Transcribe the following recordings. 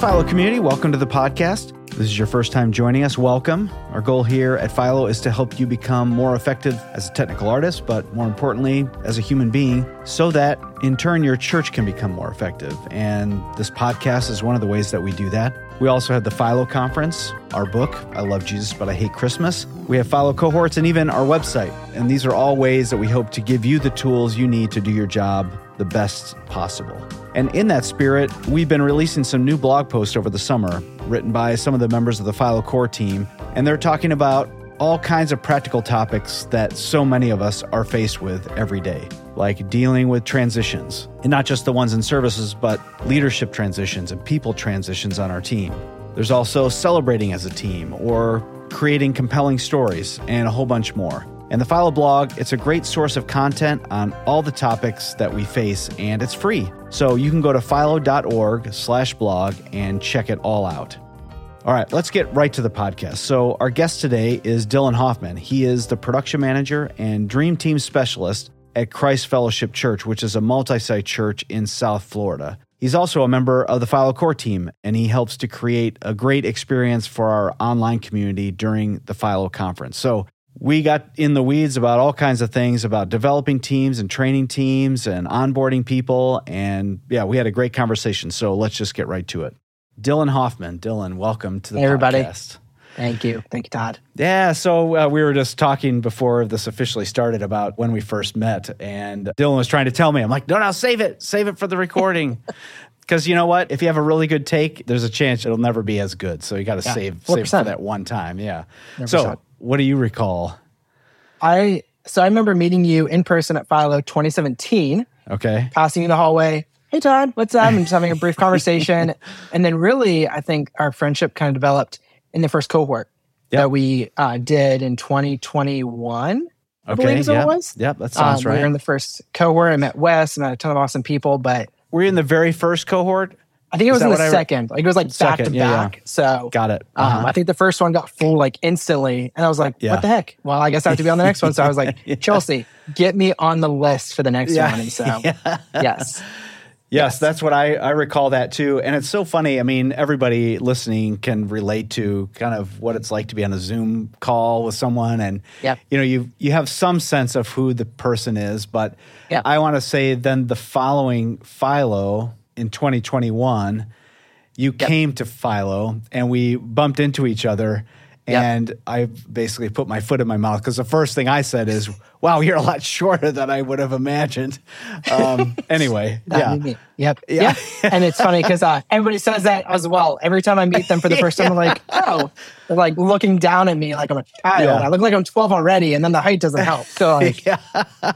FILO community. Welcome to the podcast. This is your first time joining us. Welcome. Our goal here at FILO is to help you become more effective as a technical artist, but more importantly, as a human being, so that in turn your church can become more effective. And this podcast is one of the ways that we do that. We also have the FILO Conference, our book, I Love Jesus, but I Hate Christmas. We have FILO cohorts and even our website. And these are all ways that we hope to give you the tools you need to do your job the best possible. And in that spirit, we've been releasing some new blog posts over the summer, written by some of the members of the FILO Core team. And they're talking about all kinds of practical topics that so many of us are faced with every day, like dealing with transitions, and not just the ones in services, but leadership transitions and people transitions on our team. There's also celebrating as a team or creating compelling stories and a whole bunch more. And the FILO blog, it's a great source of content on all the topics that we face, and it's free. So you can go to filo.org slash blog and check it all out. All right, let's get right to the podcast. So, our guest today is Dylan Hofmann. He is the production manager and dream team specialist at Christ Fellowship Church, which is a multi site church in South Florida. He's also a member of the FILO Core team, and he helps to create a great experience for our online community during the FILO conference. So, we got in the weeds about all kinds of things about developing teams and training teams and onboarding people. And yeah, we had a great conversation. So let's just get right to it. Dylan Hofmann. Dylan, welcome to the hey, everybody. podcast. Thank you. Thank you, Todd. Yeah. So uh, we were just talking before this officially started about when we first met. And Dylan was trying to tell me, I'm like, no, no, save it. Save it for the recording. Because you know what? If you have a really good take, there's a chance it'll never be as good. So you got to yeah, save, save for that one time. Yeah. 100%. So what do you recall? I so I remember meeting you in person at FILO 2017. Okay. Passing you in the hallway. Hey Todd, what's up? And just having a brief conversation. and then really, I think our friendship kind of developed in the first cohort yep. that we uh, did in 2021. I okay, believe yeah. it was. Yep, that sounds um, right. We were in the first cohort. I met Wes, I met a ton of awesome people, but were in the very first cohort? I think it was in the second. Like it was like second, back to yeah, back. Yeah. So got it. Um, uh-huh. Um, I think the first one got full like instantly, and I was like, yeah. "What the heck?" Well, I guess I have to be on the next one. So I was like, "Chelsea, get me on the list for the next one." And so, yes. Yes, that's what I, I recall that too. And it's so funny. I mean, everybody listening can relate to kind of what it's like to be on a Zoom call with someone. And, yep. you know, you, you have some sense of who the person is. But yep. I want to say then the following FILO, in 2021, you yep. came to FILO and we bumped into each other. And. I basically put my foot in my mouth because the first thing I said is, wow, you're a lot shorter than I would have imagined. Um, anyway, yeah. Yep. Yeah. yeah. and it's funny because uh, everybody says that as well. Every time I meet them for the first time, I'm like, oh, they're like looking down at me like I'm a child. Yeah. I look like I'm 12 already, and then the height doesn't help. So like, yeah.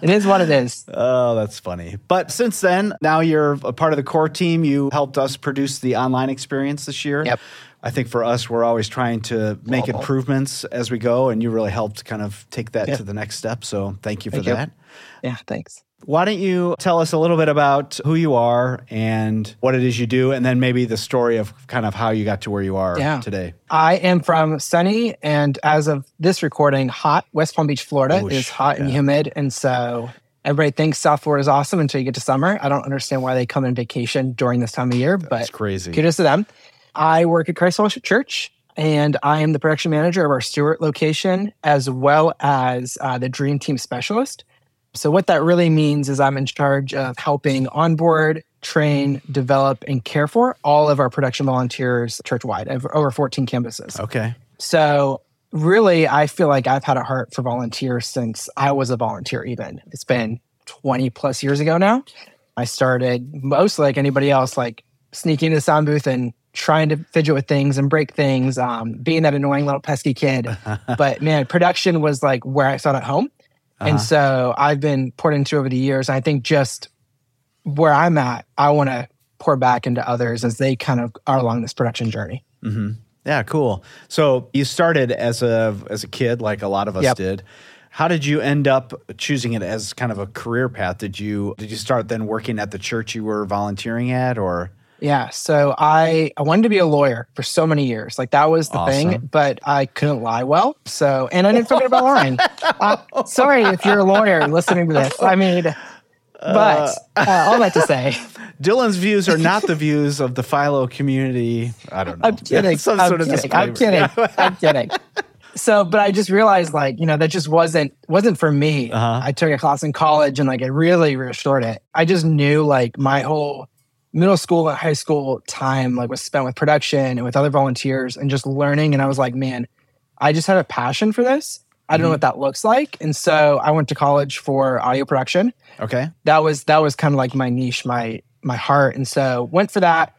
it is what it is. Oh, that's funny. But since then, now you're a part of the core team. You helped us produce the online experience this year. Yep. I think for us, we're always trying to make improvements as we go, and you really helped kind of take that yeah. to the next step. So thank you for thank that. You. Yeah, thanks. Why don't you tell us a little bit about who you are and what it is you do, and then maybe the story of kind of how you got to where you are yeah. today? I am from sunny and as of this recording, hot West Palm Beach, Florida Oosh, is hot and humid. And so everybody thinks South Florida is awesome until you get to summer. I don't understand why they come on vacation during this time of year, but That's crazy. kudos to them. I work at Christ Fellowship Church, and I am the production manager of our Stuart location, as well as uh, the Dream Team Specialist. So, what that really means is I'm in charge of helping onboard, train, develop, and care for all of our production volunteers church-wide, over 14 campuses. Okay. So, really, I feel like I've had a heart for volunteers since I was a volunteer, even. It's been 20 plus years ago now. I started most like anybody else, like sneaking into the sound booth and trying to fidget with things and break things, um, being that annoying little pesky kid. but man, production was like where I felt at home. Uh-huh. And so I've been poured into over the years. I think just where I'm at, I want to pour back into others as they kind of are along this production journey. Mm-hmm. Yeah, cool. So you started as a as a kid, like a lot of us yep. did. How did you end up choosing it as kind of a career path? Did you did you start then working at the church you were volunteering at, or yeah. So I, I wanted to be a lawyer for so many years. Like that was the awesome. thing, but I couldn't lie well. So, and I didn't forget about lying. Uh, sorry if you're a lawyer listening to this. I mean, but uh, all that to say, Dylan's views are not the views of the FILO community. I don't know. I'm kidding. Some I'm sort of kidding. I'm kidding. I'm kidding. So, but I just realized, like, you know, that just wasn't wasn't for me. Uh-huh. I took a class in college, and like, it really restored it. I just knew, like, my whole middle school and high school time, like, was spent with production and with other volunteers and just learning. And I was like, man, I just had a passion for this. I don't know Mhm. what that looks like, and so I went to college for audio production Okay. that was that was kind of like my niche, my my heart, and so went for that.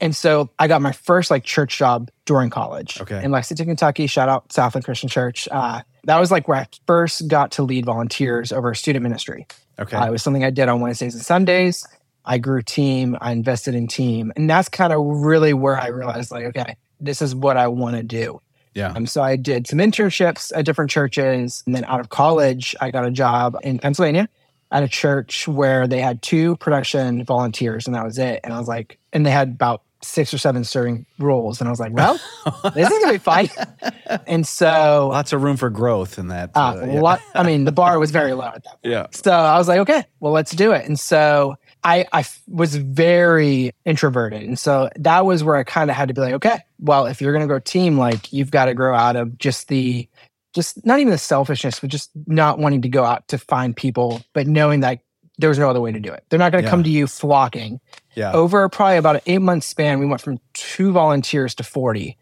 And so I got my first like church job during college Okay. in Lexington, Kentucky. Shout out Southland Christian Church. Uh, that was like where I first got to lead volunteers over student ministry. Okay. Uh, it was something I did on Wednesdays and Sundays. I grew team. I invested in team, and that's kind of really where I realized like, okay, this is what I want to do. yeah. Um, so I did some internships at different churches. And then out of college, I got a job in Pennsylvania at a church where they had two production volunteers, and that was it. And I was like, and they had about six or seven serving roles. And I was like, well, this is going to be fun. And so, Lots of room for growth in that. uh, uh, yeah. lot, I mean, the bar was very low at that yeah. so I was like, okay, well, let's do it. And so I, I was very introverted. And so that was where I kind of had to be like, okay, well, if you're going to go team, like you've got to grow out of just the, just not even the selfishness, but just not wanting to go out to find people, but knowing that there was no other way to do it. They're not going to Yeah. come to you flocking. Yeah. Over probably about an eight month span, we went from two volunteers to 40.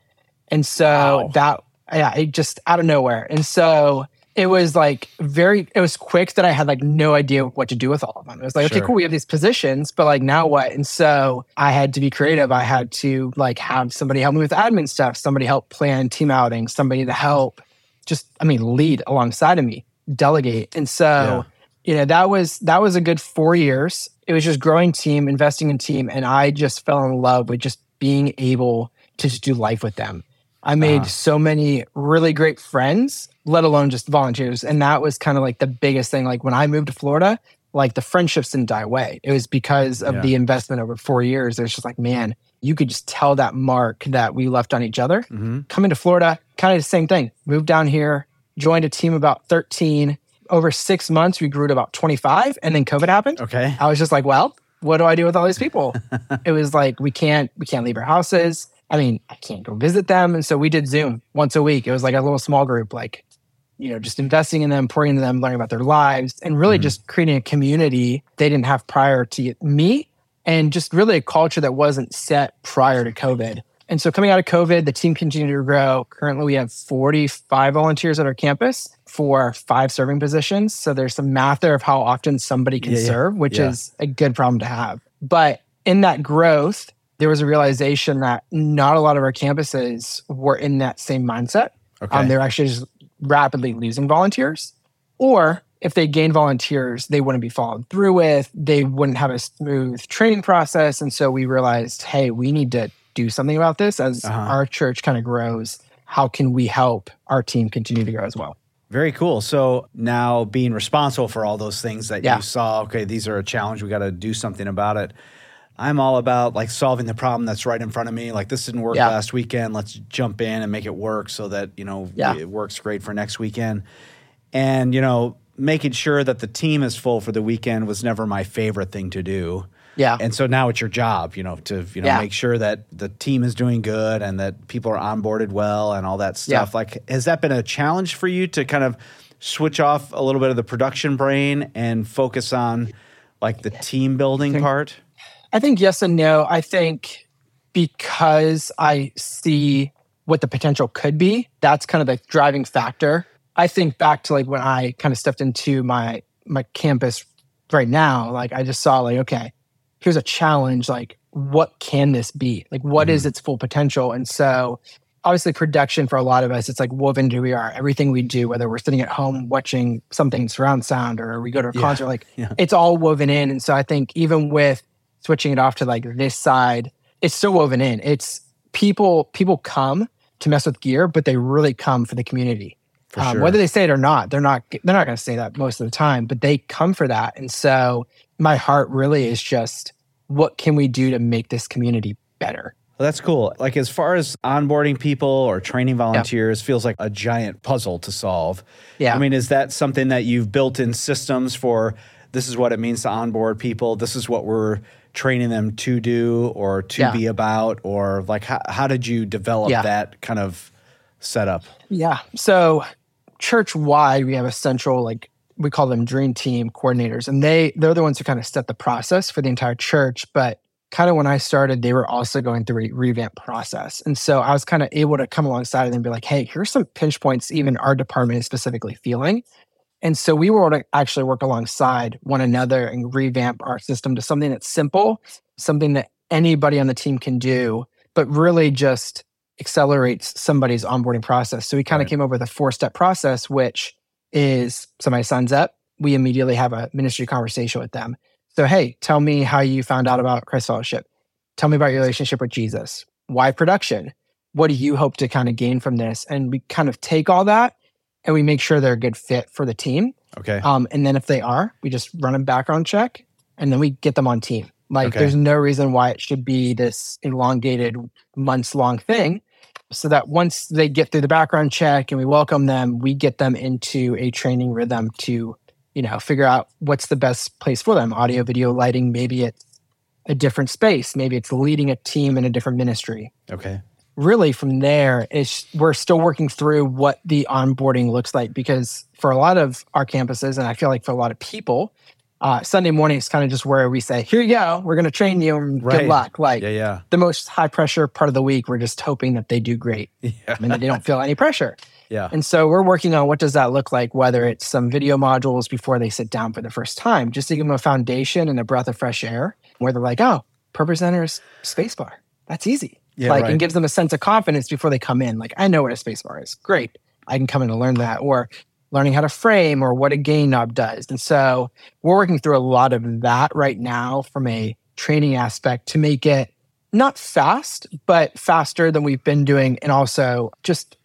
And so Wow. that, yeah, it just out of nowhere. And so it was like very, it was quick that I had like no idea what to do with all of them. It was like, okay, cool, we have these positions, but like now what? And so I had to be creative. I had to like have somebody help me with admin stuff, somebody help plan team outings, somebody to help just, I mean, lead alongside of me, delegate. And so, you know, that was that was a good four years. It was just growing team, investing in team, and I just fell in love with just being able to just do life with them. I made Uh-huh. so many really great friends, let alone just volunteers. And that was kind of like the biggest thing. Like when I moved to Florida, like the friendships didn't die away. It was because of Yeah. the investment over four years. It's just like, man, you could just tell that mark that we left on each other hmm coming to Florida, kind of the same thing. Moved down here, joined a team about 13. Over six months, we grew to about 25, and then COVID happened. Okay. I was just like, well, what do I do with all these people? it was like we can't we can't leave our houses. I mean, I can't go visit them. And so we did Zoom once a week. It was like a little small group, like, you know, just investing in them, pouring into them, learning about their lives, and really Mhm. just creating a community they didn't have prior to me. And just really a culture that wasn't set prior to COVID. And so coming out of COVID, the team continued to grow. Currently, we have 45 volunteers at our campus for five serving positions. So there's some math there of how often somebody can yeah. serve, which Yeah. is a good problem to have. But in that growth, there was a realization that not a lot of our campuses were in that same mindset. Okay. Um, they're actually just rapidly losing volunteers. Or if they gain volunteers, they wouldn't be followed through with, they wouldn't have a smooth training process. And so we realized, hey, we need to do something about this as Uh-huh. our church kind of grows. How can we help our team continue to grow as well? Very cool. So now being responsible for all those things that Yeah. you saw, okay, these are a challenge. We got to do something about it. I'm all about like solving the problem that's right in front of me. Like this didn't work Yeah. last weekend. Let's jump in and make it work so that, you know, Yeah. it works great for next weekend. And, you know, making sure that the team is full for the weekend was never my favorite thing to do. Yeah. And so now it's your job, you know, to you know Yeah. make sure that the team is doing good and that people are onboarded well and all that stuff. Like, has that been a challenge for you to kind of switch off a little bit of the production brain and focus on like the team building part? I think yes and no. I think because I see what the potential could be, that's kind of the driving factor. I think back to like when I kind of stepped into my my campus right now, like I just saw like, okay, here's a challenge. Like, what can this be? Like, what is mm-hmm. its full potential? And so obviously production for a lot of us, it's like woven into who we are. Everything we do, whether we're sitting at home watching something surround sound or we go to a Yeah. concert, like Yeah. it's all woven in. And so I think even with switching it off to like this side, it's still woven in. It's people people come to mess with gear, but they really come for the community. For Um, sure. Whether they say it or not, they're not they're not going to say that most of the time, but they come for that. And so my heart really is just what can we do to make this community better? Well, that's cool. Like as far as onboarding people or training volunteers feels like a giant puzzle to solve. Yeah. I mean, is that something that you've built in systems for this is what it means to onboard people. This is what we're training them to do or to Yeah. be about, or like how, how did you develop Yeah. that kind of setup? Yeah. So church wide, we have a central like we call them dream team coordinators, and they they're the ones who kind of set the process for the entire church. But kind of when I started, they were also going through a revamp process, and so I was kind of able to come alongside of them and be like, "Hey, here's some pinch points even our department is specifically feeling." And so we were able to actually work alongside one another and revamp our system to something that's simple, something that anybody on the team can do, but really just accelerates somebody's onboarding process. So we kind of Right. came up with a four step process, which is somebody signs up, we immediately have a ministry conversation with them. So, hey, tell me how you found out about Christ Fellowship. Tell me about your relationship with Jesus. Why production? What do you hope to kind of gain from this? And we kind of take all that and we make sure they're a good fit for the team. Okay. Um, and then if they are, we just run a background check and then we get them on team. Like Okay. there's no reason why it should be this elongated months long thing. So that once they get through the background check and we welcome them, we get them into a training rhythm to, you know, figure out what's the best place for them. Audio, video, lighting, maybe it's a different space, maybe it's leading a team in a different ministry Okay. Really from there is we're still working through what the onboarding looks like because for a lot of our campuses and i feel like for a lot of people uh, sunday morning is kind of just where we say here you go we're going to train you and Right. good luck like Yeah. Yeah. the most high pressure part of the week we're just hoping that they do great Yeah. and that they don't feel any pressure Yeah. and so we're working on what does that look like, whether it's some video modules before they sit down for the first time, just to give them a foundation and a breath of fresh air, where they're like, oh, purpose enters spacebar. That's easy. Yeah, like right. and gives them a sense of confidence before they come in. Like, I know what a spacebar is. Great. I can come in and learn that. Or learning how to frame or what a gain knob does. And so we're working through a lot of that right now from a training aspect to make it not fast, but faster than we've been doing. And also just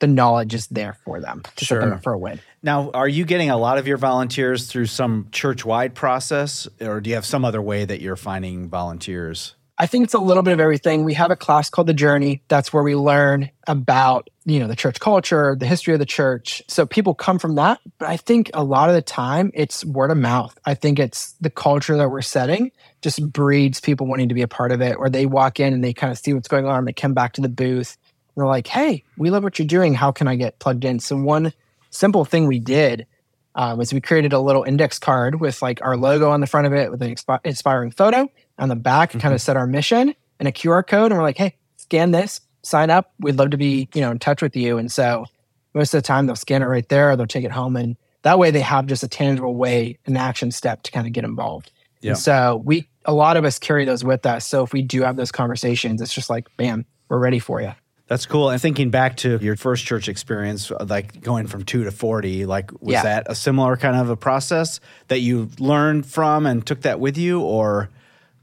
the knowledge is there for them to set them up for a win. Now, are you getting a lot of your volunteers through some church wide process, or do you have some other way that you're finding volunteers? I think it's a little bit of everything. We have a class called The Journey. That's where we learn about, you know, the church culture, the history of the church. So people come from that. But I think a lot of the time it's word of mouth. I think it's the culture that we're setting just breeds people wanting to be a part of it, or they walk in and they kind of see what's going on. and They come back to the booth. And they're like, hey, we love what you're doing. How can I get plugged in? So one simple thing we did um, was we created a little index card with like our logo on the front of it with an expi- inspiring photo on the back, kind of mm-hmm. set our mission and a QR code. And we're like, hey, scan this, sign up. We'd love to be, you know, in touch with you. And so most of the time they'll scan it right there or they'll take it home. And that way they have just a tangible way, an action step to kind of get involved. Yeah. And so we, a lot of us carry those with us. So if we do have those conversations, it's just like, bam, we're ready for you. That's cool. And thinking back to your first church experience, uh, like going from two to 40, like, was Yeah. that a similar kind of a process that you learned from and took that with you, or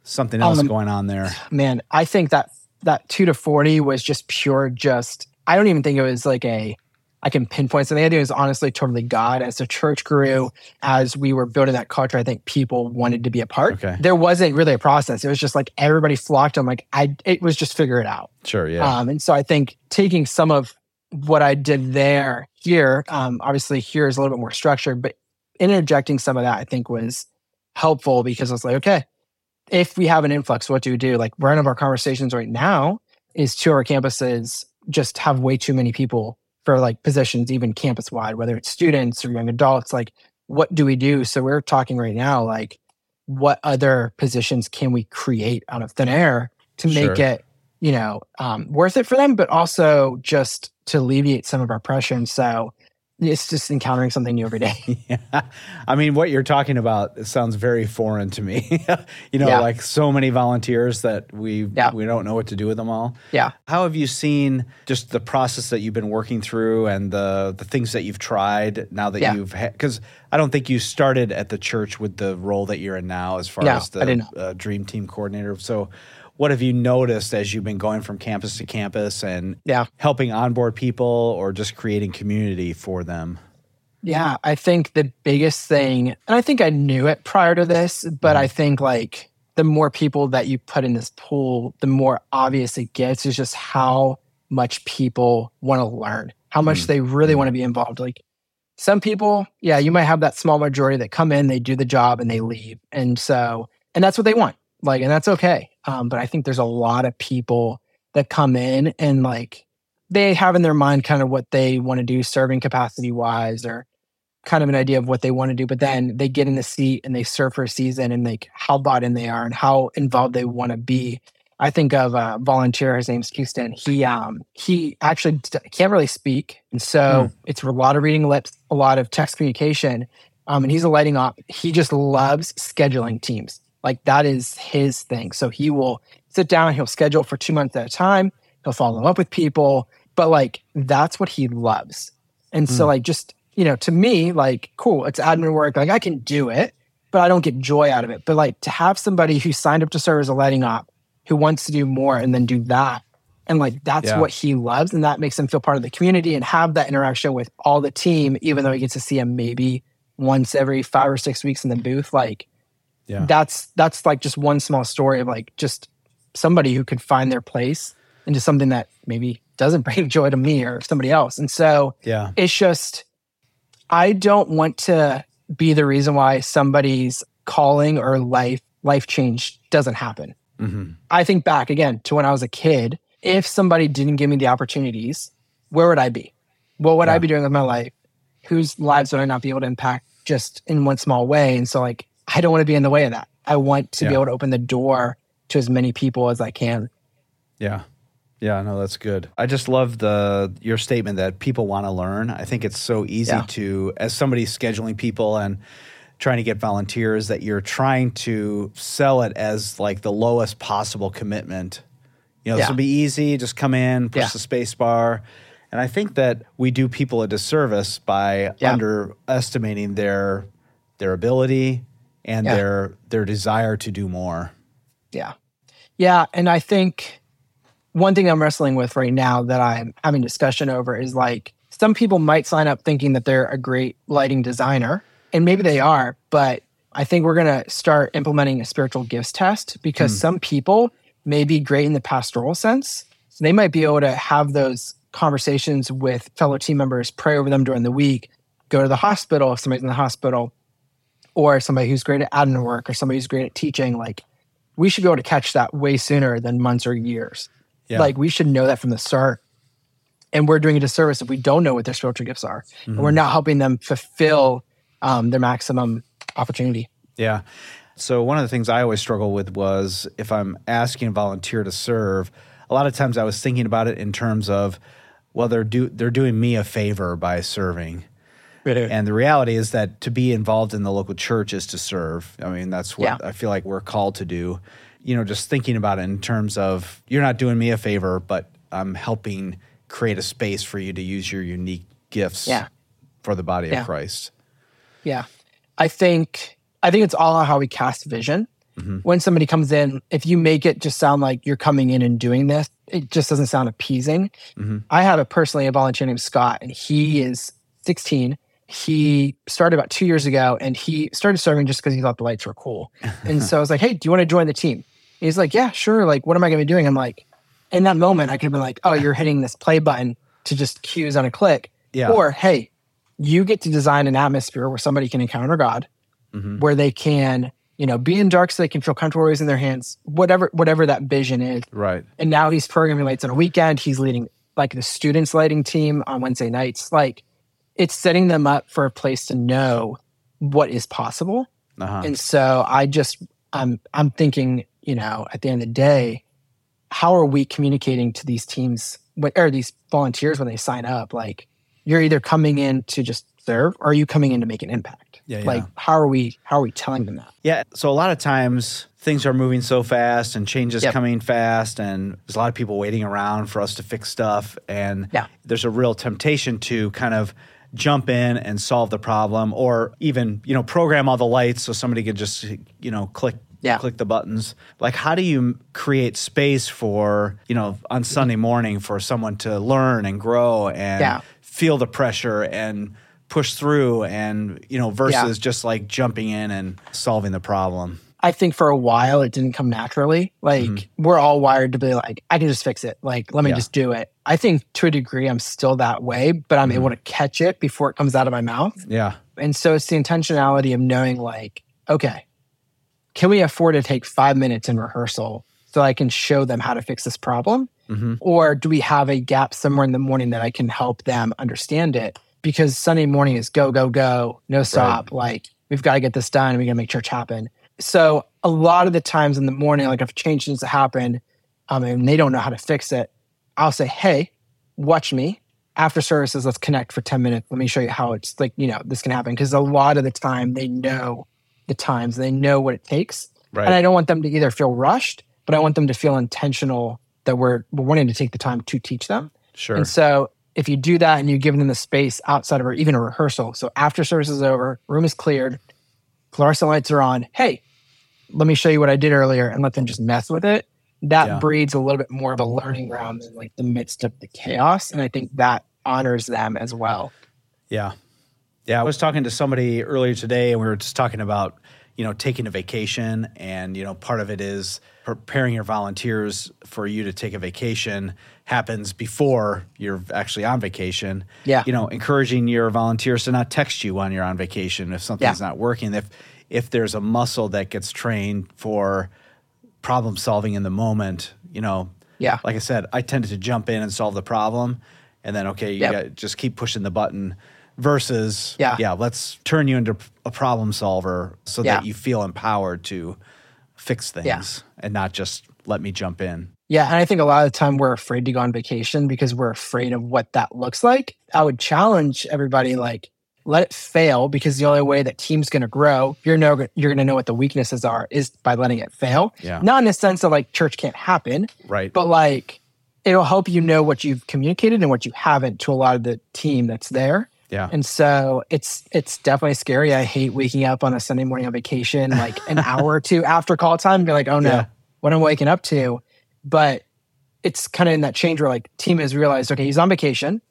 something else Um, going on there? man, I think that that two to forty was just pure. Just I don't even think it was like a. I can pinpoint something. I think it was honestly totally God. As the church grew, as we were building that culture, I think people wanted to be a part. Okay. There wasn't really a process. It was just like everybody flocked. I'm like, I. It was just figure it out. Sure. Yeah. Um, and so I think taking some of what I did there here, um, obviously here is a little bit more structured, but interjecting some of that I think was helpful because I was like, okay, if we have an influx, what do we do? Like one of our conversations right now is two of our campuses just have way too many people for like positions, even campus wide, whether it's students or young adults. Like, what do we do? So we're talking right now, like, what other positions can we create out of thin air to make Sure. it, you know, um, worth it for them, but also just to alleviate some of our pressure. And so it's just encountering something new every day. Yeah. I mean, what you're talking about sounds very foreign to me. you know, Yeah. like so many volunteers that we Yeah. we don't know what to do with them all. yeah. How have you seen just the process that you've been working through and the the things that you've tried now that you've had? Because I don't think you started at the church with the role that you're in now, as far as the uh, dream team coordinator. So, what have you noticed as you've been going from campus to campus and Yeah. helping onboard people or just creating community for them? Yeah, I think the biggest thing, and I think I knew it prior to this, but I mm-hmm. think like the more people that you put in this pool, the more obvious it gets is just how much people want to learn, how much mm-hmm. they really mm-hmm. want to be involved. Like some people, yeah, you might have that small majority that come in, they do the job and they leave. And so, and that's what they want. Like, and that's okay. Um, but I think there's a lot of people that come in and like they have in their mind kind of what they want to do serving capacity wise or kind of an idea of what they want to do. But then they get in the seat and they serve for a season and like how bought in they are and how involved they want to be. I think of a volunteer. His name's Houston. He um he actually can't really speak, and so mm. it's a lot of reading lips, a lot of text communication. Um, and he's a lighting op. He just loves scheduling teams. Like that is his thing. So he will sit down. He'll schedule for two months at a time. He'll follow up with people, but like that's what he loves. And mm. so like just you know to me like cool. It's admin work. Like I can do it, but I don't get joy out of it. But like to have somebody who signed up to serve as a lighting op who wants to do more and then do that. And like that's yeah. what he loves. And that makes him feel part of the community and have that interaction with all the team, even though he gets to see him maybe once every five or six weeks in the booth. Like yeah. that's that's like just one small story of like just somebody who could find their place into something that maybe doesn't bring joy to me or somebody else. And so yeah, it's just I don't want to be the reason why somebody's calling or life life change doesn't happen. Mm-hmm. I think back again to when I was a kid. If somebody didn't give me the opportunities, where would I be? What would yeah. I be doing with my life? Whose lives would I not be able to impact just in one small way? And so, like, I don't want to be in the way of that. I want to yeah. be able to open the door to as many people as I can. Yeah. Yeah, no, that's good. I just love the your statement that people want to learn. I think it's so easy yeah. to as somebody scheduling people and trying to get volunteers that you're trying to sell it as like the lowest possible commitment. You know, yeah. this will be easy, just come in, push yeah. the space bar. And I think that we do people a disservice by underestimating their their ability and their their desire to do more. Yeah. Yeah, and I think one thing I'm wrestling with right now that I'm having discussion over is like some people might sign up thinking that they're a great lighting designer and maybe they are, but I think we're going to start implementing a spiritual gifts test because mm. some people may be great in the pastoral sense. So they might be able to have those conversations with fellow team members, pray over them during the week, go to the hospital if somebody's in the hospital, or somebody who's great at admin work or somebody who's great at teaching. Like we should be able to catch that way sooner than months or years. Yeah. Like we should know that from the start. And we're doing a disservice if we don't know what their spiritual gifts are. Mm-hmm. And we're not helping them fulfill um, their maximum opportunity. Yeah. So one of the things I always struggle with was if I'm asking a volunteer to serve, a lot of times I was thinking about it in terms of, well, they're do they're doing me a favor by serving. And the reality is that to be involved in the local church is to serve. I mean, that's what yeah. I feel like we're called to do. You know, just thinking about it in terms of you're not doing me a favor, but I'm helping create a space for you to use your unique gifts yeah. for the body yeah. of Christ. Yeah. I think I think it's all how we cast vision. Mm-hmm. When somebody comes in, if you make it just sound like you're coming in and doing this, it just doesn't sound appeasing. Mm-hmm. I have a personally a volunteer named Scott, and he is 16. He started about two years ago, and he started serving just because he thought the lights were cool. and so I was like, "Hey, do you want to join the team?" he's like, "Yeah, sure." Like, what am I going to be doing? I'm like, in that moment, I could have been like, "Oh, you're hitting this play button to just cues on a click," yeah. or "Hey, you get to design an atmosphere where somebody can encounter God, mm-hmm. where they can, you know, be in dark so they can feel comfortable raising their hands, whatever, whatever that vision is. Right. And now he's programming lights on a weekend. He's leading like the students lighting team on Wednesday nights. Like it's setting them up for a place to know what is possible. Uh-huh. And so I just I'm I'm thinking, you know, at the end of the day, how are we communicating to these teams or these volunteers when they sign up? Like, you're either coming in to just serve or are you coming in to make an impact? Yeah, Like how are we how are we telling them that? Yeah. So a lot of times things are moving so fast and changes yep. coming fast and there's a lot of people waiting around for us to fix stuff and yeah. there's a real temptation to kind of jump in and solve the problem or even you know program all the lights so somebody could just you know click yeah. click the buttons like how do you create space for you know on sunday morning for someone to learn and grow and yeah feel the pressure and push through and you know versus yeah. just like jumping in and solving the problem i think for a while it didn't come naturally like mm-hmm. we're all wired to be like i can just fix it like let me yeah. just do it I think to a degree I'm still that way, but I'm Mhm. able to catch it before it comes out of my mouth. Yeah. And so it's the intentionality of knowing, like, okay, can we afford to take five minutes in rehearsal so I can show them how to fix this problem? hmm Or do we have a gap somewhere in the morning that I can help them understand it? Because Sunday morning is go, go, go, no stop. Like, we've got to get this done. We got to make church happen. So, a lot of the times in the morning, like if change needs to happen um, and they don't know how to fix it, I'll say, hey, watch me. After services, let's connect for 10 minutes. Let me show you how it's like, you know, this can happen. Because a lot of the time they know the times, they know what it takes. Right. And I don't want them to either feel rushed, but I want them to feel intentional that we're, we're wanting to take the time to teach them. sure. And so if you do that and you give them the space outside of or even a rehearsal, so after service is over, room is cleared, fluorescent lights are on, hey, let me show you what I did earlier and let them just mess with it. That Yeah. breeds a little bit more of a learning ground than like the midst of the chaos. And I think that honors them as well. Yeah. Yeah. I was talking to somebody earlier today and we were just talking about, you know, taking a vacation. And, you know, part of it is preparing your volunteers for you to take a vacation happens before you're actually on vacation. Yeah. You know, encouraging your volunteers to not text you when you're on vacation if something's not working. If if there's a muscle that gets trained for problem solving in the moment, you know, Yeah. like I said, I tended to jump in and solve the problem, and then okay, you Yep. got just keep pushing the button. Versus, Yeah. yeah, let's turn you into a problem solver so Yeah. that you feel empowered to fix things Yeah. and not just let me jump in. Yeah, and I think a lot of the time we're afraid to go on vacation because we're afraid of what that looks like. I would challenge everybody like let it fail because the only way that team's going to grow, you're know you're going to know what the weaknesses are is by letting it fail. Yeah. Not in a sense that like church can't happen, Right. but like it'll help you know what you've communicated and what you haven't to a lot of the team that's there. yeah. And so it's it's definitely scary. I hate waking up on a Sunday morning on vacation, like an hour or two after call time, and be like, oh no, Yeah. what am I'm waking up to. But it's kind of in that change where like team has realized, okay, he's on vacation.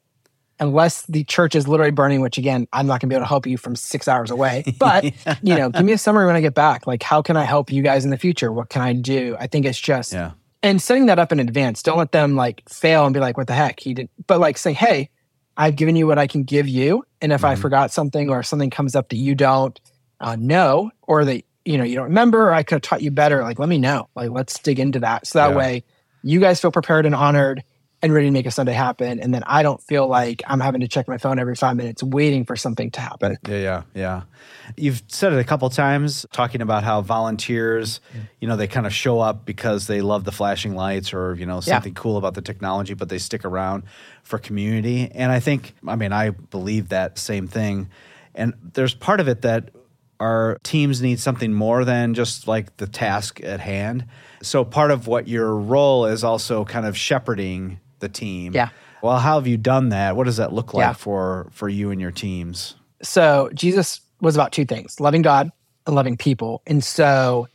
Unless the church is literally burning, which again, I'm not gonna be able to help you from six hours away. But you know, give me a summary when I get back. Like, how can I help you guys in the future? What can I do? I think it's just yeah. and setting that up in advance. Don't let them like fail and be like, "What the heck?" He did, but like say, "Hey, I've given you what I can give you, and if I Mhm. forgot something or if something comes up that you don't uh, know or that you know you don't remember, or I could have taught you better. Like, let me know. Like, let's dig into that. So that Yeah. way, you guys feel prepared and honored." And ready to make a Sunday happen. And then I don't feel like I'm having to check my phone every five minutes waiting for something to happen. Yeah, yeah, yeah. You've said it a couple times talking about how volunteers, mm-hmm. you know, they kind of show up because they love the flashing lights or, you know, Yeah. something cool about the technology, but they stick around for community. And I think, I mean, I believe that same thing. And there's part of it that our teams need something more than just like the task at hand. So part of what your role is also kind of shepherding the team. Yeah. Well, how have you done that? What does that look like Yeah. for for you and your teams? so Jesus was about two things loving God and loving people. And so,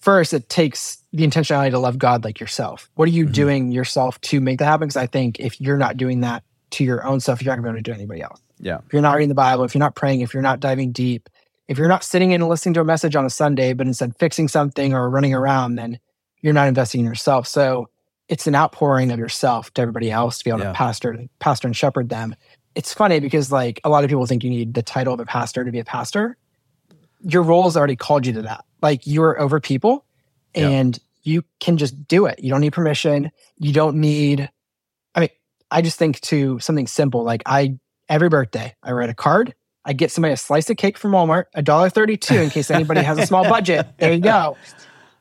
first, it takes the intentionality to love God like yourself. What are you Mhm. doing yourself to make that happen? Because I think if you're not doing that to your own self, you're not going to be able to do anybody else. Yeah. If you're not reading the Bible, if you're not praying, if you're not diving deep, if you're not sitting in and listening to a message on a Sunday, but instead fixing something or running around, then you're not investing in yourself. So it's an outpouring of yourself to everybody else to be able Yeah. to pastor, pastor and shepherd them. It's funny because like a lot of people think you need the title of a pastor to be a pastor. Your role has already called you to that. Like you're over people Yeah. and you can just do it. You don't need permission. You don't need I mean, I just think to something simple like I every birthday I write a card. I get somebody a slice of cake from Walmart, a dollar thirty-two in case anybody has a small budget. There you go.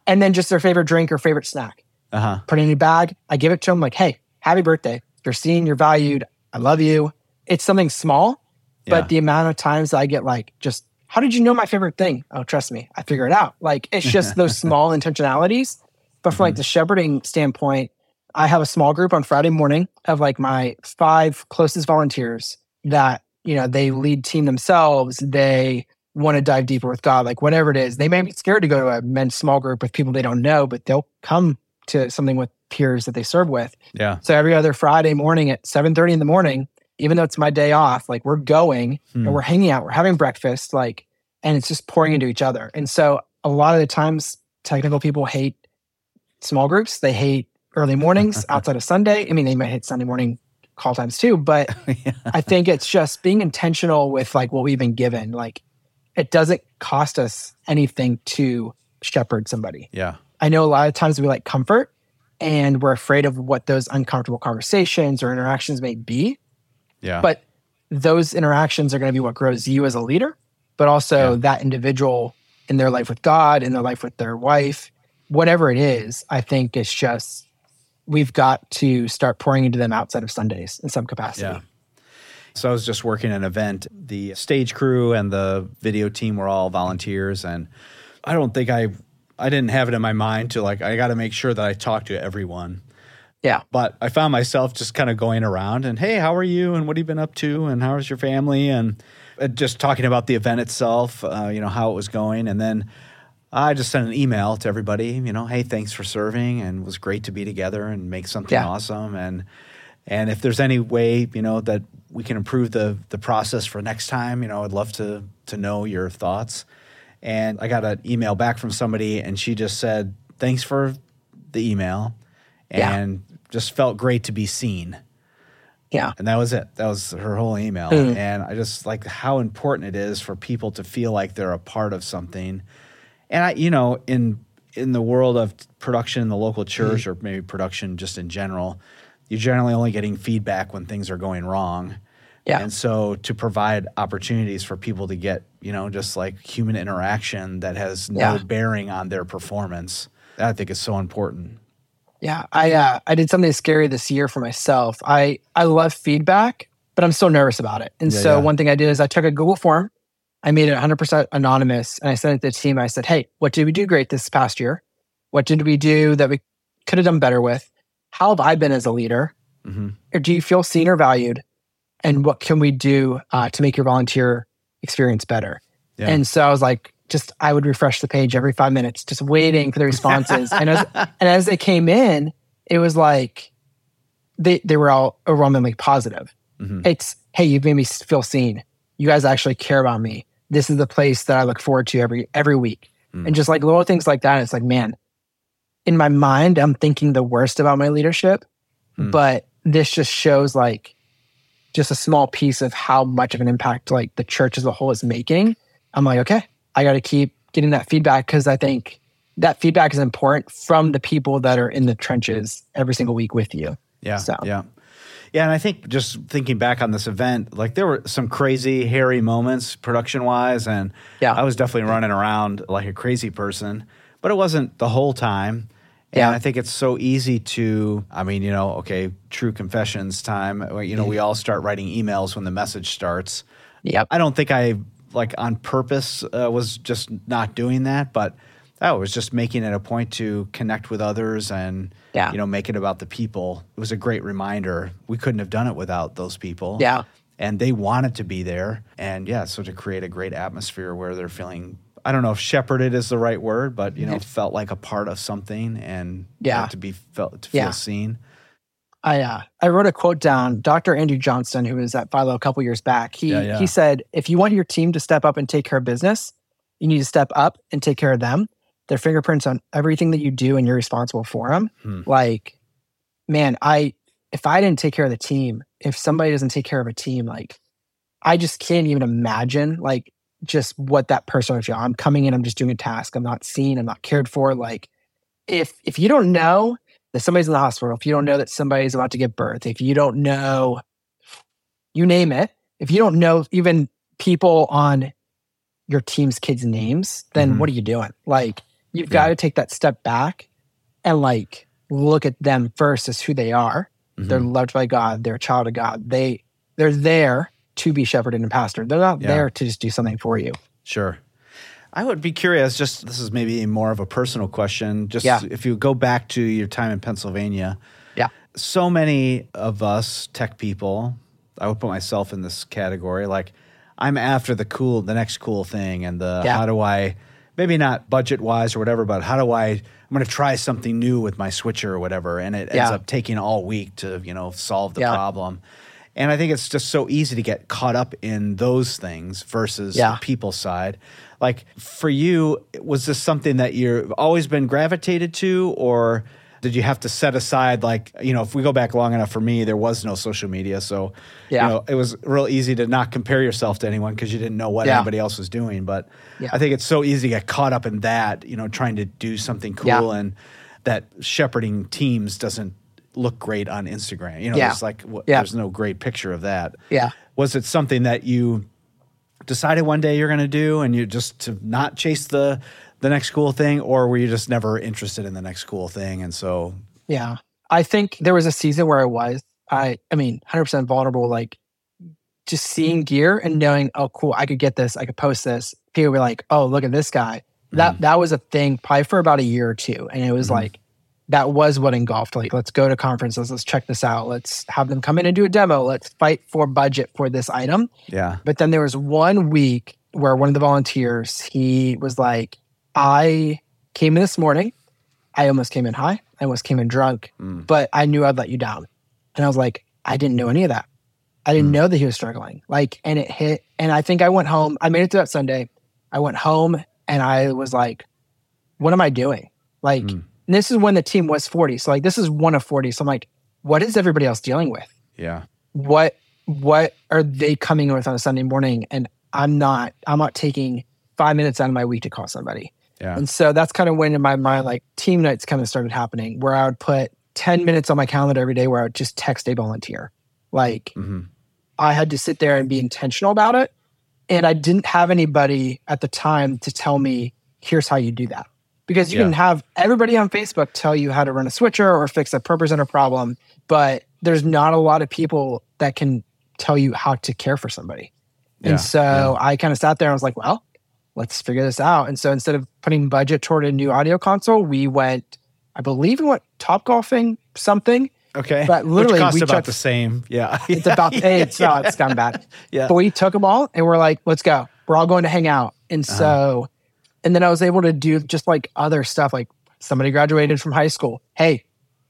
And then just their favorite drink or favorite snack. Uh huh. Put it in a bag. I give it to them like, hey, happy birthday. You're seen, you're valued. I love you. It's something small, Yeah. but the amount of times I get like, just how did you know my favorite thing? Oh, trust me, I figure it out. Like it's just those small intentionalities. But from like the shepherding standpoint, I have a small group on Friday morning of like my five closest volunteers that, you know, they lead team themselves. They want to dive deeper with God, like whatever it is. They may be scared to go to a men's small group with people they don't know, but they'll come to something with peers that they serve with. Yeah. So every other Friday morning at 7:30 in the morning, even though it's my day off, like we're going Hmm. and we're hanging out, we're having breakfast, like, and it's just pouring into each other. And so a lot of the times, technical people hate small groups. They hate early mornings outside of Sunday. I mean, they might hate Sunday morning call times too. But yeah. I think it's just being intentional with like what we've been given. Like it doesn't cost us anything to shepherd somebody. Yeah. I know a lot of times we like comfort and we're afraid of what those uncomfortable conversations or interactions may be. Yeah. But those interactions are going to be what grows you as a leader, but also Yeah. that individual in their life with God, in their life with their wife, whatever it is. I think it's just we've got to start pouring into them outside of Sundays in some capacity. Yeah. So I was just working an event. The stage crew and the video team were all volunteers, and I don't think I I didn't have it in my mind to like I got to make sure that I talk to everyone. Yeah. But I found myself just kind of going around and hey, how are you? And what have you been up to? And how's your family? And uh, just talking about the event itself, uh, you know, how it was going. And then I just sent an email to everybody, you know, hey, thanks for serving, and it was great to be together and make something Yeah. awesome. And and if there's any way, you know, that we can improve the the process for next time, you know, I'd love to to know your thoughts. And I got an email back from somebody, and she just said, "Thanks for the email," Yeah. and just felt great to be seen. Yeah. And that was it. That was her whole email. Mm. And I just like how important it is for people to feel like they're a part of something. And I, you know, in in the world of production in the local church Mm. or maybe production just in general, you're generally only getting feedback when things are going wrong. Yeah. And so to provide opportunities for people to get, you know, just like human interaction that has no Yeah. bearing on their performance, I think is so important. Yeah, I uh, I did something scary this year for myself. I I love feedback, but I'm still nervous about it. And Yeah, so yeah. one thing I did is I took a Google form, I made it 100% anonymous, and I sent it to the team. I said, "Hey, what did we do great this past year? What did we do that we could have done better with? How have I been as a leader? hmm Or do you feel seen or valued? And what can we do uh, to make your volunteer experience better?" Yeah. And so I was like, just I would refresh the page every five minutes, just waiting for the responses. and as and as they came in, it was like they they were all overwhelmingly positive. Mhm. It's hey, you've made me feel seen. You guys actually care about me. This is the place that I look forward to every every week. Mm. And just like little things like that, it's like, man, in my mind, I'm thinking the worst about my leadership, Mm. but this just shows like just a small piece of how much of an impact like the church as a whole is making. I'm like, okay, I got to keep getting that feedback because I think that feedback is important from the people that are in the trenches every single week with you. Yeah. So- Yeah. Yeah. And I think just thinking back on this event, like there were some crazy, hairy moments production wise. And Yeah. I was definitely running around like a crazy person, but it wasn't the whole time. And Yeah. I think it's so easy to, I mean, you know, okay, true confessions time. You know, we all start writing emails when the message starts. Yep. I don't think I like on purpose uh, was just not doing that, but I was just making it a point to connect with others and Yeah. you know make it about the people. It was a great reminder. We couldn't have done it without those people. Yeah. and they wanted to be there, and yeah, so to create a great atmosphere where they're feeling. I don't know if shepherded is the right word, but you know, felt like a part of something and Yeah. to be felt to feel Yeah. seen. I uh, I wrote a quote down. Dr. Andrew Johnston, who was at FILO a couple years back, he Yeah, yeah. he said, if you want your team to step up and take care of business, you need to step up and take care of them. Their fingerprints on everything that you do, and you're responsible for them. Hmm. Like, man, I if I didn't take care of the team, if somebody doesn't take care of a team, like, I just can't even imagine like just what that person feel. I'm coming in, I'm just doing a task. I'm not seen. I'm not cared for. Like, if if you don't know that somebody's in the hospital, if you don't know that somebody's about to give birth, if you don't know, you name it, if you don't know even people on your team's kids' names, then Mhm. what are you doing? Like, you've Yeah. got to take that step back and like look at them first as who they are. They're Mhm. loved by God. They're a child of God. They they're there to be shepherded and pastored. They're not Yeah. there to just do something for you. Sure. I would be curious, just this is maybe more of a personal question. Just Yeah. if you go back to your time in Pennsylvania, Yeah. so many of us tech people, I would put myself in this category, like I'm after the cool, the next cool thing, and the Yeah. how do I, maybe not budget wise or whatever, but how do I, I'm going to try something new with my switcher or whatever, and it ends up taking all week to you know solve the Yeah. problem. And I think it's just so easy to get caught up in those things versus Yeah. the people side. Like for you, was this something that you've always been gravitated to, or Did you have to set aside like you know if we go back long enough for me there was no social media so Yeah. you know it was real easy to not compare yourself to anyone because you didn't know what Yeah. anybody else was doing but Yeah. I think it's so easy to get caught up in that you know trying to do something cool and that shepherding teams doesn't look great on Instagram you know Yeah. it's like wh- Yeah. there's no great picture of that Yeah. was it something that you decided one day you're going to do and you just to not chase the the next cool thing or were you just never interested in the next cool thing and so Yeah. I think there was a season where I was, I, I mean, 100% vulnerable, like just seeing gear and knowing, oh, cool, I could get this, I could post this. People were like, oh, look at this guy. That that was a thing probably for about a year or two. And it was Mhm. like, that was what engulfed. Like, let's go to conferences, let's check this out, let's have them come in and do a demo, let's fight for budget for this item. yeah But then there was one week where one of the volunteers, he was like, I came in this morning. I almost came in high. I almost came in drunk, Mm. but I knew I'd let you down. And I was like, I didn't know any of that. I didn't Mm. know that he was struggling. Like, and it hit. And I think I went home. I made it to that Sunday. I went home and I was like, what am I doing? Like, Mm. And this is when the team was 40. So, like, this is one of 40. So I'm like, what is everybody else dealing with? yeah what what are they coming with on a Sunday morning? And I'm not I'm not taking five minutes out of my week to call somebody. yeah And so that's kind of when in my mind like team nights kind of started happening where I would put 10 minutes on my calendar every day where I would just text a volunteer. Like hmm I had to sit there and be intentional about it. And I didn't have anybody at the time to tell me, here's how you do that. Because you Yeah. can have everybody on Facebook tell you how to run a switcher or fix a ProPresenter problem, but there's not a lot of people that can tell you how to care for somebody. Yeah, And so yeah. I kind of sat there and was like, well, let's figure this out. And so instead of putting budget toward a new audio console, we went, I believe we went Topgolfing something. okay But literally, Which we about took- the same yeah It's about it's no, it's gone bad. yeah But we took them all and we're like, let's go. We're all going to hang out. And Uh-huh. so, and then I was able to do just like other stuff, like somebody graduated from high school. Hey,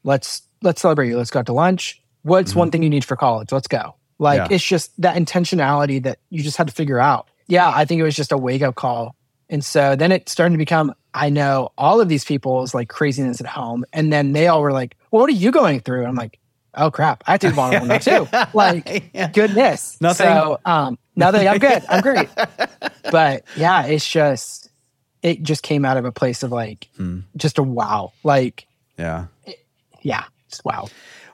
let's let's celebrate you. Let's go out to lunch. What's one thing you need for college? Let's go. Like Mm-hmm. Yeah. it's just that intentionality that you just had to figure out. Yeah, I think it was just a wake up call. And so then it started to become, I know all of these people's like craziness at home. And then they all were like, well, what are you going through? And I'm like, oh crap, I have to be vulnerable now too. Like, Yeah. goodness. Nothing? So, um, nothing. I'm good. I'm great. But yeah, it's just, it just came out of a place of like, Hmm. just a wow. Like, yeah yeah, just wow.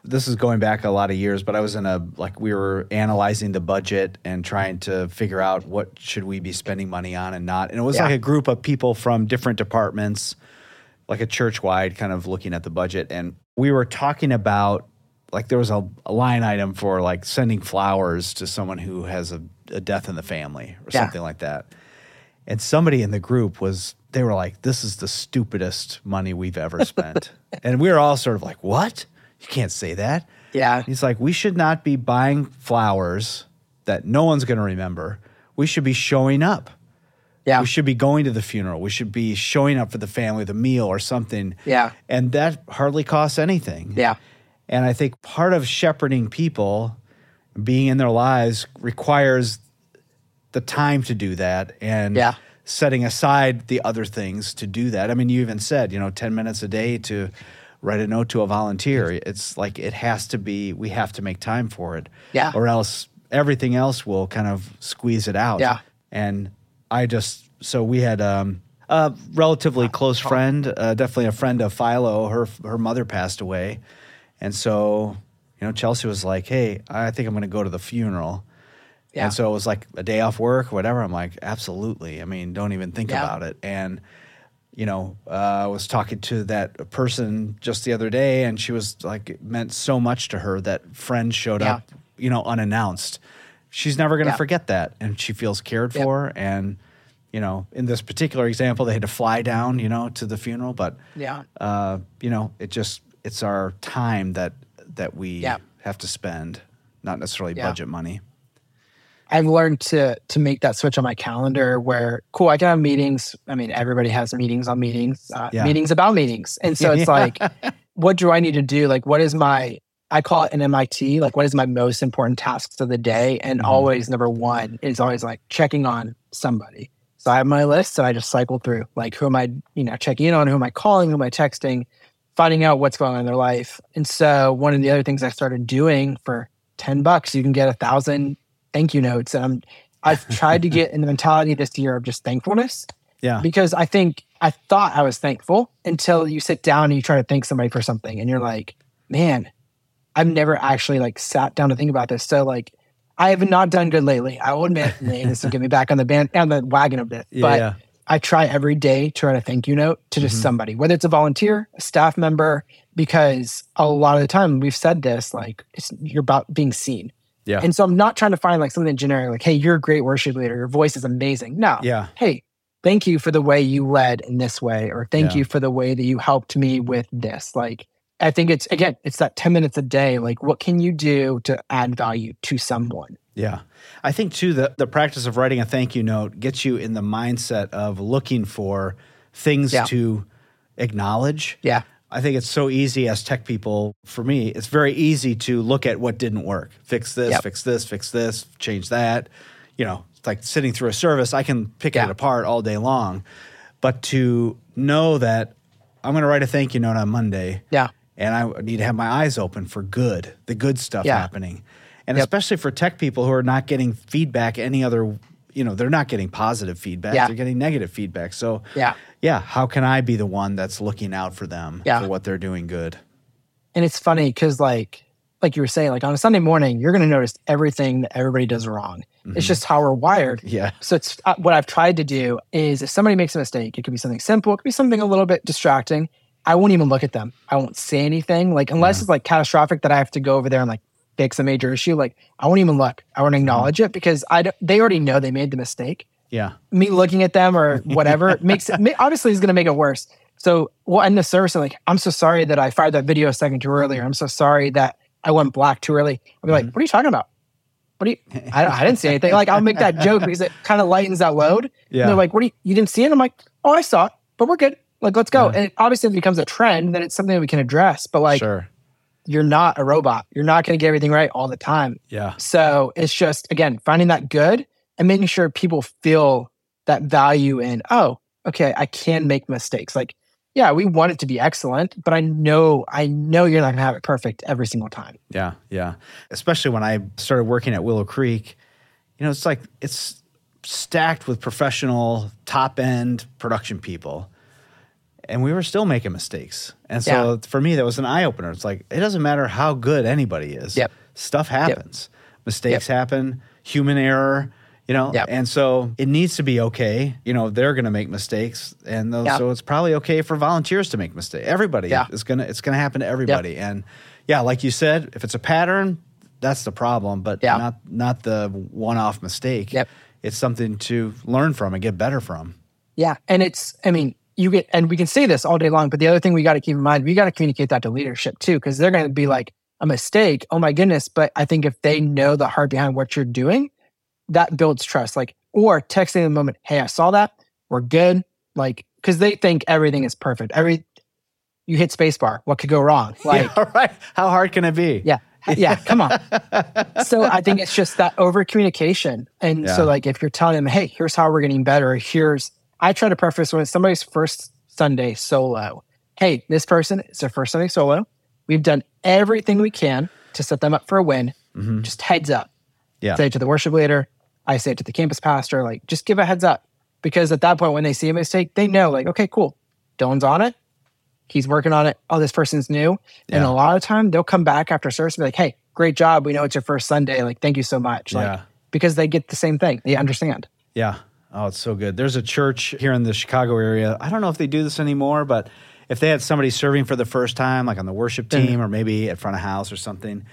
this is going back a lot of years, but I was in a like we were analyzing the budget and trying to figure out what should we be spending money on and not. And it was Yeah. like a group of people from different departments, like a church wide kind of looking at the budget. And we were talking about like there was a, a line item for like sending flowers to someone who has a, a death in the family or Yeah. something like that. And somebody in the group was, they were like, this is the stupidest money we've ever spent. and we were all sort of like, what? You can't say that. Yeah. He's like, we should not be buying flowers that no one's going to remember. We should be showing up. Yeah. We should be going to the funeral. We should be showing up for the family, the meal or something. Yeah. And that hardly costs anything. Yeah. And I think part of shepherding people, being in their lives, requires the time to do that and Yeah. setting aside the other things to do that. I mean, you even said, you know, 10 minutes a day to write a note to a volunteer. It's like it has to be, we have to make time for it. Yeah. Or else everything else will kind of squeeze it out. Yeah. And I just, so we had um, a relatively close friend, uh, definitely a friend of FILO. Her, her mother passed away. And so, you know, Chelsea was like, hey, I think I'm going to go to the funeral. Yeah. And so it was like a day off work or whatever. I'm like, absolutely. I mean, don't even think Yeah. about it. And, you know, uh, I was talking to that person just the other day, and she was like, it meant so much to her that friends showed Yeah. up, you know, unannounced. She's never going to Yeah. forget that. And she feels cared Yep. for. And, you know, in this particular example, they had to fly down, you know, to the funeral. But, Yeah. uh, you know, it just, it's our time that, that we have to spend, not necessarily Yeah. budget money. I've learned to to make that switch on my calendar where cool, I can have meetings. I mean, everybody has meetings on meetings, uh, Yeah. meetings about meetings. And so it's like, what do I need to do? Like, what is my I call it an MIT, like what is my most important tasks of the day? And Mhm. always number one is always like checking on somebody. So I have my list and I just cycle through like who am I, you know, checking in on, who am I calling, who am I texting? finding out what's going on in their life. And so one of the other things I started doing for 10 bucks, you can get a thousand thank you notes. And I'm, I've tried to get in the mentality this year of just thankfulness. Yeah. Because I think I thought I was thankful until you sit down and you try to thank somebody for something and you're like, man, I've never actually like sat down to think about this. So like I have not done good lately. I will admit this will get me back on the band on the wagon of this. Yeah, but yeah. I try every day to write a thank you note to just Mhm. somebody, whether it's a volunteer, a staff member, because a lot of the time we've said this, like it's you're about being seen. Yeah. And so I'm not trying to find like something generic, like, hey, you're a great worship leader, your voice is amazing. No. Yeah. Hey, thank you for the way you led in this way, or thank Yeah. you for the way that you helped me with this. Like I think it's again, it's that 10 minutes a day. Like, what can you do to add value to someone? Yeah. I think too the the practice of writing a thank you note gets you in the mindset of looking for things Yeah. to acknowledge. Yeah. I think it's so easy as tech people, for me, it's very easy to look at what didn't work. Fix this, Yep. fix this, fix this, change that. You know, it's like sitting through a service, I can pick Yeah. it apart all day long. But to know that I'm going to write a thank you note on Monday Yeah. and I need to have my eyes open for good, the good stuff Yeah. happening. And Yep. especially for tech people who are not getting feedback any other, you know, they're not getting positive feedback, Yeah. they're getting negative feedback. So, Yeah. yeah, how can I be the one that's looking out for them Yeah. for what they're doing good? And it's funny because, like, like you were saying, like on a Sunday morning, you're going to notice everything that everybody does wrong. It's just how we're wired. Yeah. So it's uh, what I've tried to do is if somebody makes a mistake, it could be something simple, it could be something a little bit distracting. I won't even look at them. I won't say anything. Like unless it's like catastrophic that I have to go over there and like fix a major issue. Like I won't even look. I won't acknowledge mm-hmm. it because I don't, they already know they made the mistake. Yeah. Me looking at them or whatever makes it obviously is going to make it worse. So we'll end the service and like I'm so sorry that I fired that video a second too early. I'm so sorry that I went black too early. I'll be like, mm-hmm. what are you talking about? What do you? I, I didn't see anything. Like I'll make that joke because it kind of lightens that load. Yeah. And they're like, what do you, you didn't see it? I'm like, oh, I saw it, but we're good. Like, let's go. Yeah. And it obviously it becomes a trend, then it's something that we can address. But like, sure. You're not a robot. You're not going to get everything right all the time. Yeah. So it's just, again, finding that good and making sure people feel that value in, oh, okay, I can make mistakes. Like, yeah, we want it to be excellent, but I know, I know you're not going to have it perfect every single time. Yeah, yeah. Especially when I started working at Willow Creek, you know, it's like it's stacked with professional top end production people. And we were still making mistakes. And so for me, that was an eye opener. It's like, it doesn't matter how good anybody is. Yep. Stuff happens. Mistakes happen, human error, you know? Yep. And so it needs to be okay. You know, they're going to make mistakes. And those, Yeah. so it's probably okay for volunteers to make mistakes. Everybody Yeah. is going to, it's going to happen to everybody. And yeah, like you said, if it's a pattern, that's the problem, but Yeah. not not the one-off mistake. Yep. It's something to learn from and get better from. Yeah. And it's, I mean, you get, and we can say this all day long, but the other thing we got to keep in mind, we got to communicate that to leadership too, because they're going to be like, a mistake. Oh my goodness. But I think if they know the heart behind what you're doing, that builds trust. Like, or texting in the moment, hey, I saw that. We're good. Like, because they think everything is perfect. Every, you hit spacebar. What could go wrong? Like, yeah, right. How hard can it be? yeah. Yeah, come on. so I think it's just that over communication. And Yeah. so, like, if you're telling them, hey, here's how we're getting better, here's, I try to preface when somebody's first Sunday solo, hey, this person is their first Sunday solo. We've done everything we can to set them up for a win. Mhm. Just heads up. Yeah. Say it to the worship leader. I say it to the campus pastor. Like, just give a heads up. Because at that point, when they see a mistake, they know, like, okay, cool. Dylan's on it. He's working on it. Oh, this person's new. And a lot of time they'll come back after service and be like, hey, great job. We know it's your first Sunday. Like, thank you so much. Like, Yeah. because they get the same thing. They understand. Yeah. Oh, it's so good. There's a church here in the Chicago area. I don't know if they do this anymore, but if they had somebody serving for the first time, like on the worship team or maybe at front of house or something,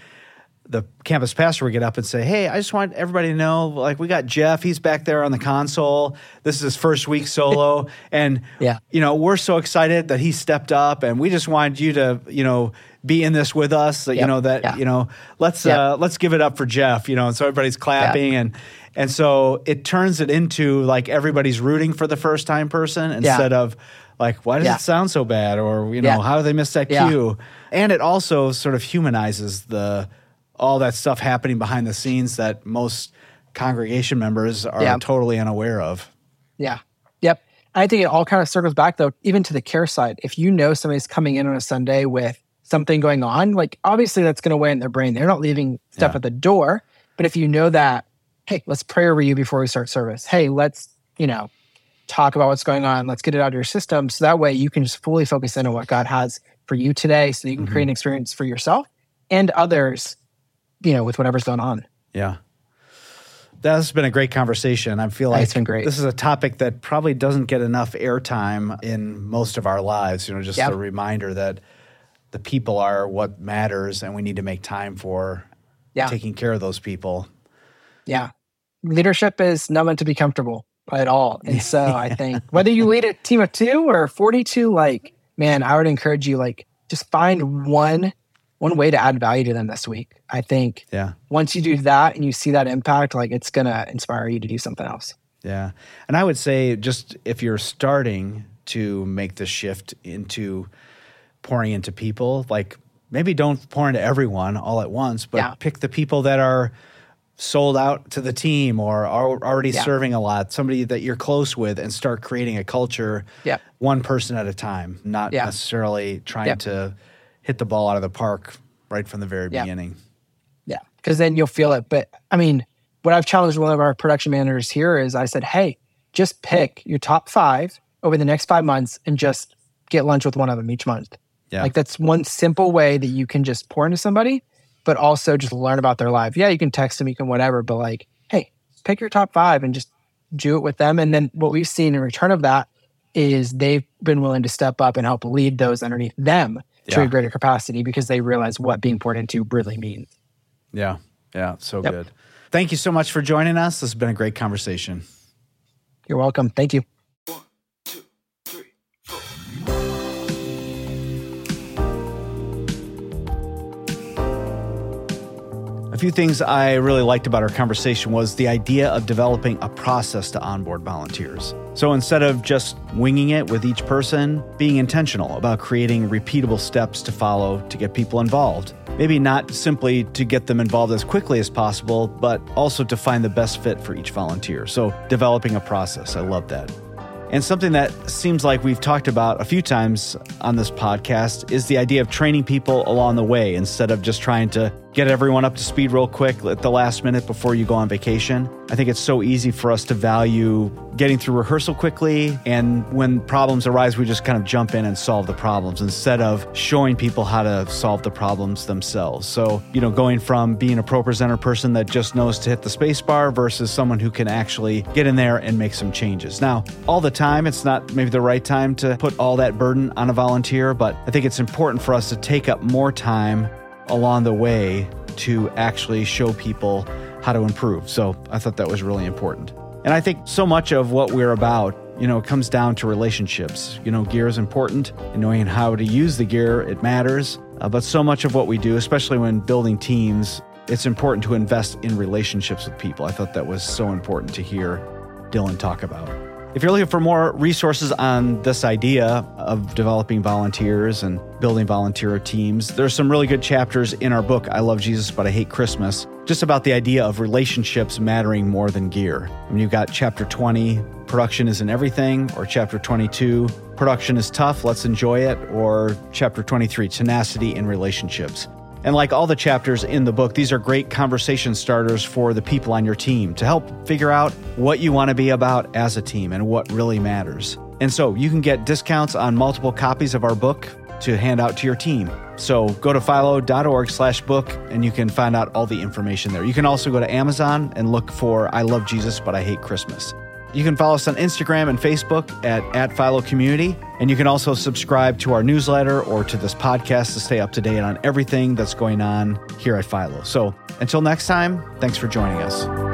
the campus pastor would get up and say, Hey, I just want everybody to know, like, we got Jeff. He's back there on the console. This is his first week solo. and, Yeah. you know, we're so excited that he stepped up and we just wanted you to, you know, be in this with us. That, you know, that, Yeah. you know, let's, Yep. uh, let's give it up for Jeff, you know, and so everybody's clapping and, and so it turns it into like everybody's rooting for the first time person instead of like, why does Yeah. it sound so bad? Or, you know, Yeah. how do they miss that Yeah. cue? And it also sort of humanizes the all that stuff happening behind the scenes that most congregation members are Yeah. totally unaware of. Yeah. Yep. I think it all kind of circles back though, even to the care side. If you know somebody's coming in on a Sunday with something going on, like obviously that's going to weigh in their brain. They're not leaving stuff Yeah. at the door. But if you know that, hey, let's pray over you before we start service. Hey, let's, you know, talk about what's going on. Let's get it out of your system. So that way you can just fully focus in on what God has for you today so you can create mm-hmm. an experience for yourself and others, you know, with whatever's going on. Yeah. That's been a great conversation. I feel like It's been great. this is a topic that probably doesn't get enough airtime in most of our lives. You know, just Yep. a reminder that the people are what matters and we need to make time for Yeah. taking care of those people. Yeah. Leadership is not meant to be comfortable at all. And so I think whether you lead a team of two or 42, like, man, I would encourage you, like, just find one one way to add value to them this week. I think Yeah. once you do that and you see that impact, like it's gonna inspire you to do something else. Yeah. And I would say just if you're starting to make the shift into pouring into people, like maybe don't pour into everyone all at once, but Yeah. pick the people that are sold out to the team or are already Yeah. serving a lot, somebody that you're close with and start creating a culture Yeah. one person at a time, not Yeah. necessarily trying Yeah. to hit the ball out of the park right from the very beginning. Yeah. Because then you'll feel it. But I mean, what I've challenged one of our production managers here is I said, hey, just pick your top five over the next five months and just get lunch with one of them each month. Yeah. Like that's one simple way that you can just pour into somebody, but also just learn about their life. Yeah, you can text them, you can whatever, but like, hey, pick your top five and just do it with them. And then what we've seen in return of that is they've been willing to step up and help lead those underneath them to Yeah. a greater capacity because they realize what being poured into really means. Yeah. Yeah. So Yep. good. Thank you so much for joining us. This has been a great conversation. You're welcome. Thank you. Few things I really liked about our conversation was the idea of developing a process to onboard volunteers. So instead of just winging it with each person, being intentional about creating repeatable steps to follow to get people involved. Maybe not simply to get them involved as quickly as possible, but also to find the best fit for each volunteer. So developing a process. I love that. And something that seems like we've talked about a few times on this podcast is the idea of training people along the way instead of just trying to get everyone up to speed real quick at the last minute before you go on vacation. I think it's so easy for us to value getting through rehearsal quickly. And when problems arise, we just kind of jump in and solve the problems instead of showing people how to solve the problems themselves. So, you know, going from being a ProPresenter person that just knows to hit the space bar versus someone who can actually get in there and make some changes. Now, all the time, it's not maybe the right time to put all that burden on a volunteer, but I think it's important for us to take up more time along the way to actually show people how to improve. So I thought that was really important. And I think so much of what we're about, you know, comes down to relationships. You know, gear is important, and knowing how to use the gear, it matters. Uh, but so much of what we do, especially when building teams, it's important to invest in relationships with people. I thought that was so important to hear Dylan talk about. If you're looking for more resources on this idea of developing volunteers and building volunteer teams, there's some really good chapters in our book, I Love Jesus, but I Hate Christmas, just about the idea of relationships mattering more than gear. I mean, you've got chapter 20, production isn't everything, or chapter 22, production is tough, let's enjoy it, or chapter 23, tenacity in relationships. And like all the chapters in the book, these are great conversation starters for the people on your team to help figure out what you want to be about as a team and what really matters. And so you can get discounts on multiple copies of our book to hand out to your team. So go to filo.org slash book and you can find out all the information there. You can also go to Amazon and look for I Love Jesus, but I Hate Christmas. You can follow us on Instagram and Facebook at, at FILO Community. And you can also subscribe to our newsletter or to this podcast to stay up to date on everything that's going on here at FILO. So until next time, thanks for joining us.